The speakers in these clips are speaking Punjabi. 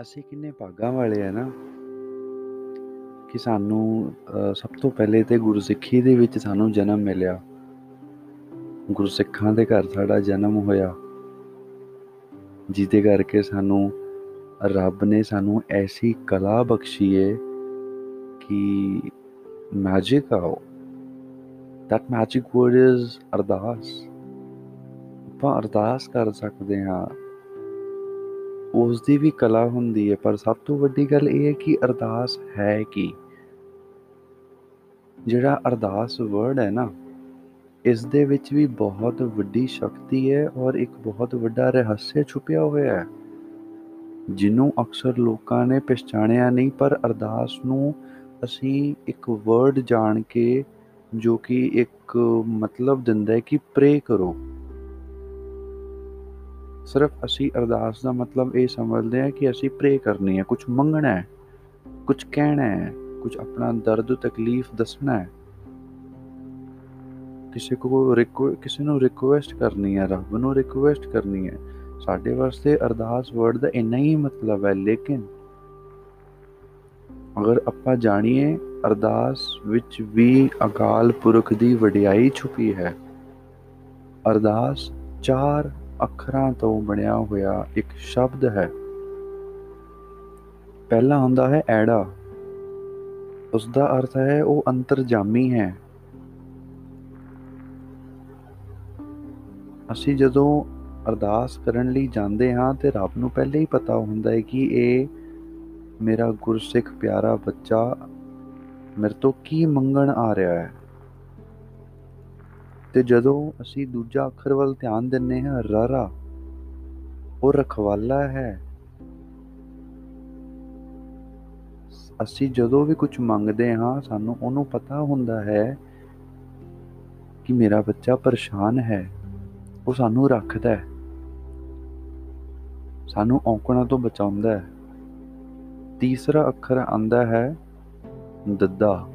ਅਸੀਂ ਕਿੰਨੇ ਭਾਗਾਂ ਵਾਲੇ ਆ ਨਾ ਕਿ ਸਾਨੂੰ ਸਭ ਤੋਂ ਪਹਿਲੇ ਤੇ ਗੁਰਸਿੱਖੀ ਦੇ ਵਿੱਚ ਸਾਨੂੰ ਜਨਮ ਮਿਲਿਆ। ਗੁਰਸਿੱਖਾਂ ਦੇ ਘਰ ਸਾਡਾ ਜਨਮ ਹੋਇਆ। ਜਿਹਦੇ ਕਰਕੇ ਸਾਨੂੰ ਰੱਬ ਨੇ ਸਾਨੂੰ ਐਸੀ ਕਲਾ ਬਖਸ਼ੀ ਏ ਕਿ ਮੈਜਿਕ ਆਓ। That magic word is ਅਰਦਾਸ। ਆਪਾਂ ਅਰਦਾਸ ਕਰ ਸਕਦੇ ਹਾਂ। ਉਸ ਦੀ ਵੀ ਕਲਾ ਹੁੰਦੀ ਹੈ, ਪਰ ਸਭ ਤੋਂ ਵੱਡੀ ਗੱਲ ਇਹ ਹੈ ਕਿ ਅਰਦਾਸ ਹੈ ਕੀ? ਜਿਹੜਾ ਅਰਦਾਸ ਵਰਡ ਹੈ ਨਾ, ਇਸ ਦੇ ਵਿੱਚ ਵੀ ਬਹੁਤ ਵੱਡੀ ਸ਼ਕਤੀ ਹੈ ਔਰ ਇੱਕ ਬਹੁਤ ਵੱਡਾ ਰਹੱਸ ਛੁਪਿਆ ਹੋਇਆ ਹੈ। ਜਿਹਨੂੰ ਅਕਸਰ ਲੋਕਾਂ ਨੇ ਪਛਾਣਿਆ ਨਹੀਂ, ਪਰ ਅਰਦਾਸ ਨੂੰ ਅਸੀਂ ਇੱਕ ਵਰਡ ਜਾਣ ਕੇ ਜੋ ਕਿ ਇੱਕ ਮਤਲਬ ਦਿੰਦਾ ਹੈ ਕਿ ਪ੍ਰੇ ਕਰੋ। ਸਿਰਫ ਅਸੀਂ ਅਰਦਾਸ ਦਾ ਮਤਲਬ ਇਹ ਸਮਝਦੇ ਹਾਂ ਕਿ ਅਸੀਂ ਪ੍ਰੇ ਕਰਨੀ ਹੈ ਕੁਝ ਮੰਗਣਾ ਹੈ ਕੁਝ ਕਹਿਣਾ ਹੈ ਕੁਝ ਆਪਣਾ ਦਰਦ, ਤਕਲੀਫ ਦੱਸਣਾ ਹੈ। ਕਿਸੇ ਕੋ ਕਿਸੇ ਨੂੰ ਰਿਕੁਐਸਟ ਕਰਨੀ ਹੈ, ਰੱਬ ਨੂੰ ਰਿਕੁਐਸਟ ਕਰਨੀ ਹੈ, ਸਾਡੇ ਵਾਸਤੇ ਅਰਦਾਸ ਵਰਡ ਦਾ ਇੰਨਾ ਹੀ ਮਤਲਬ ਹੈ, ਲੇਕਿਨ ਅਗਰ ਆਪਾਂ ਜਾਣੀਏ ਅਰਦਾਸ ਵਿੱਚ ਵੀ ਅਕਾਲ ਪੁਰਖ ਦੀ ਵਡਿਆਈ ਛੁਪੀ ਹੈ, ਅਰਦਾਸ ਚਾਰ ਅੱਖਰਾਂ ਤੋਂ ਬਣਿਆ ਹੋਇਆ ਇੱਕ ਸ਼ਬਦ ਹੈ। ਪਹਿਲਾ ਹੁੰਦਾ ਹੈ ਐੜਾ। ਉਸ ਦਾ ਅਰਥ ਹੈ ਉਹ ਅੰਤਰਜਾਮੀ ਹੈ। ਅਸੀਂ ਜਦੋਂ ਅਰਦਾਸ ਕਰਨ ਲਈ ਜਾਂਦੇ ਹਾਂ ਤੇ ਰੱਬ ਨੂੰ ਪਹਿਲੇ ਹੀ ਪਤਾ ਹੁੰਦਾ ਹੈ ਕਿ ਇਹ ਮੇਰਾ ਗੁਰਸਿੱਖ ਪਿਆਰਾ ਬੱਚਾ ਮੇਰੇ ਤੋਂ ਕੀ ਮੰਗਣ ਆ ਰਿਹਾ ਹੈ। ਤੇ ਜਦੋਂ ਅਸੀਂ ਦੂਜਾ ਅੱਖਰ ਵੱਲ ਧਿਆਨ ਦਿੰਨੇ ਹਾਂ, ਰਾਰਾ, ਉਹ ਰਖਵਾਲਾ ਹੈ। ਅਸੀਂ ਜਦੋਂ ਵੀ ਕੁਝ ਮੰਗਦੇ ਹਾਂ, ਸਾਨੂੰ ਉਹਨੂੰ ਪਤਾ ਹੁੰਦਾ ਹੈ ਕਿ ਮੇਰਾ ਬੱਚਾ ਪਰੇਸ਼ਾਨ ਹੈ। ਉਹ ਸਾਨੂੰ ਰੱਖਦਾ ਹੈ। ਸਾਨੂੰ ਔਕੜਾਂ ਤੋਂ ਬਚਾਉਂਦਾ ਹੈ। ਤੀਸਰਾ ਅੱਖਰ ਆਂਦਾ ਹੈ, ਦੱਦਾ।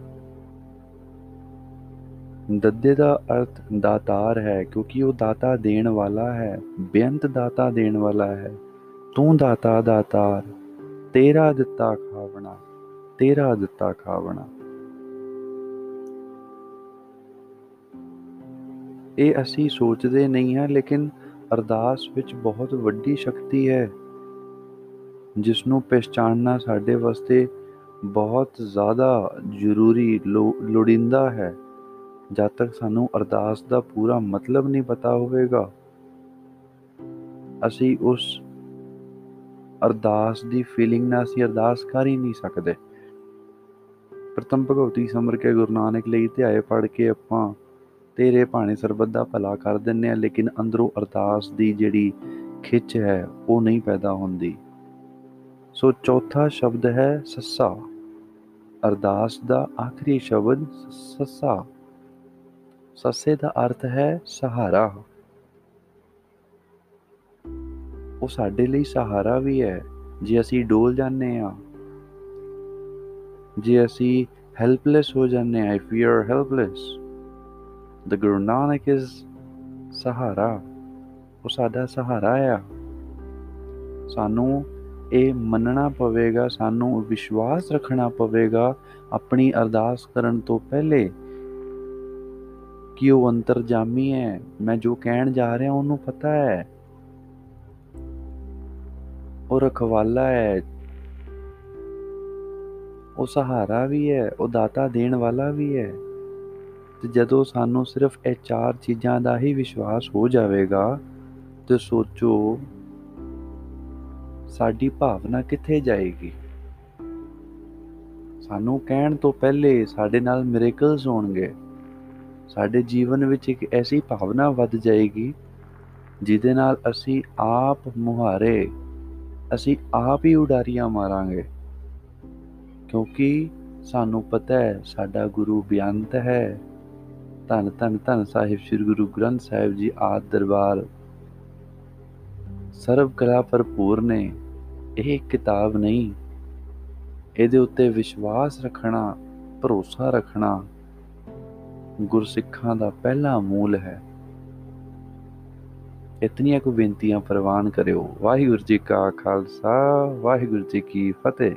ਦੱਦੇ ਦਾ ਅਰਥ ਦਾਤਾਰ ਹੈ, ਕਿਉਂਕਿ ਉਹ ਦਾਤਾ ਦੇਣ ਵਾਲਾ ਹੈ, ਬੇਅੰਤ ਦਾਤਾ ਦੇਣ ਵਾਲਾ ਹੈ। ਤੂੰ ਦਾਤਾ, ਦਾਤਾਰ, ਤੇਰਾ ਦਿੱਤਾ ਖਾਵਣਾ, ਤੇਰਾ ਦਿੱਤਾ ਖਾਵਣਾ। ਇਹ ਅਸੀਂ ਸੋਚਦੇ ਨਹੀਂ ਹਾਂ, ਲੇਕਿਨ ਅਰਦਾਸ ਵਿੱਚ ਬਹੁਤ ਵੱਡੀ ਸ਼ਕਤੀ ਹੈ। ਜਿਸ ਨੂੰ ਪਛਾਣਨਾ ਸਾਡੇ ਵਾਸਤੇ ਬਹੁਤ ਜ਼ਿਆਦਾ ਜ਼ਰੂਰੀ ਲੋੜਿੰਦਾ ਹੈ। ਜਦ ਤੱਕ ਸਾਨੂੰ ਅਰਦਾਸ ਦਾ ਪੂਰਾ ਮਤਲਬ ਨਹੀਂ ਪਤਾ ਹੋਵੇਗਾ, ਅਸੀਂ ਉਸ ਅਰਦਾਸ ਦੀ ਫੀਲਿੰਗ ਨਾਲ ਅਸੀਂ ਅਰਦਾਸ ਕਰ ਹੀ ਨਹੀਂ ਸਕਦੇ। ਪ੍ਰਥਮ ਭਗਵਤੀ ਸਮਰ ਕੇ ਗੁਰੂ ਨਾਨਕ ਲਈ ਧਿਆਏ ਪੜ ਕੇ ਆਪਾਂ ਤੇਰੇ ਭਾਣੇ ਸਰਬੱਤ ਦਾ ਭਲਾ ਕਰ ਦਿੰਨੇ ਆ ਲੇਕਿਨ ਅੰਦਰੋਂ ਅਰਦਾਸ ਦੀ ਜਿਹੜੀ ਖਿੱਚ ਹੈ, ਉਹ ਨਹੀਂ ਪੈਦਾ ਹੁੰਦੀ। ਸੋ ਚੌਥਾ ਸ਼ਬਦ ਹੈ ਸੱਸਾ। ਅਰਦਾਸ ਦਾ ਆਖਰੀ ਸ਼ਬਦ ਸੱਸਾ। ਸੱਸੇ ਦਾ ਅਰਥ ਹੈ ਸਹਾਰਾ। ਉਹ ਸਾਡੇ ਲਈ ਸਹਾਰਾ ਵੀ ਹੈ। ਜੇ ਅਸੀਂ ਡੋਲ ਜਾਂਦੇ ਆ ਜੇ ਅਸੀਂ ਹੈਲਪਲੈਸ ਹੋ ਜਾਂਦੇ ਆ if we are helpless the Guru Nanak is ਸਹਾਰਾ। ਉਹ ਸਾਡਾ ਸਹਾਰਾ ਆ। ਸਾਨੂੰ ਇਹ ਮੰਨਣਾ ਪਵੇਗਾ, ਸਾਨੂੰ ਵਿਸ਼ਵਾਸ ਰੱਖਣਾ ਪਵੇਗਾ ਆਪਣੀ ਅਰਦਾਸ ਕਰਨ ਤੋਂ ਪਹਿਲੇ। ਕਿ ਉਹ ਅੰਤਰਜਾਮੀ ਹੈ। ਮੈਂ ਜੋ ਕਹਿਣ ਜਾ ਰਿਹਾ, ਉਹਨੂੰ ਪਤਾ ਹੈ। ਉਹ ਰਖਵਾਲਾ ਹੈ। ਉਹ ਸਹਾਰਾ ਵੀ ਹੈ। ਉਹ ਦਾਤਾ ਦੇਣ ਵਾਲਾ ਵੀ ਹੈ। ਤੇ ਜਦੋਂ ਸਾਨੂੰ ਸਿਰਫ ਇਹ ਚਾਰ ਚੀਜ਼ਾਂ ਦਾ ਹੀ ਵਿਸ਼ਵਾਸ ਹੋ ਜਾਵੇਗਾ, ਤੇ ਸੋਚੋ, ਸਾਡੀ ਭਾਵਨਾ ਕਿੱਥੇ ਜਾਏਗੀ? ਸਾਨੂੰ ਕਹਿਣ ਤੋਂ ਪਹਿਲੇ ਸਾਡੇ ਨਾਲ ਮਿਰੇਕਲਸ ਹੋਣਗੇ। ਸਾਡੇ ਜੀਵਨ ਵਿੱਚ ਇੱਕ ਐਸੀ ਭਾਵਨਾ ਵੱਧ ਜਾਏਗੀ, ਜਿਹਦੇ ਨਾਲ ਅਸੀਂ ਆਪ ਮੁਹਾਰੇ, ਅਸੀਂ ਆਪ ਹੀ ਉਡਾਰੀਆਂ ਮਾਰਾਂਗੇ। ਕਿਉਂਕਿ ਸਾਨੂੰ ਪਤਾ ਹੈ, ਸਾਡਾ ਗੁਰੂ ਬਿਆੰਤ ਹੈ। ਧੰਨ ਧੰਨ ਧੰਨ ਸਾਹਿਬ ਸ੍ਰੀ ਗੁਰੂ ਗ੍ਰੰਥ ਸਾਹਿਬ ਜੀ ਆਦ ਦਰਬਾਰ। ਸਰਵ ਕਲਾ ਭਰਪੂਰ ਨੇ, ਇਹ ਕਿਤਾਬ ਨਹੀਂ। ਇਹਦੇ ਉੱਤੇ ਵਿਸ਼ਵਾਸ ਰੱਖਣਾ, ਭਰੋਸਾ ਰੱਖਣਾ ਗੁਰਸਿੱਖਾਂ ਦਾ ਪਹਿਲਾ ਮੂਲ ਹੈ। ਇਤਨੀਆਂ ਕੁ ਬੇਨਤੀਆਂ ਪ੍ਰਵਾਨ ਕਰਿਓ। ਵਾਹਿਗੁਰੂ ਜੀ ਕਾ ਖਾਲਸਾ, ਵਾਹਿਗੁਰੂ ਜੀ ਕੀ ਫਤਿਹ।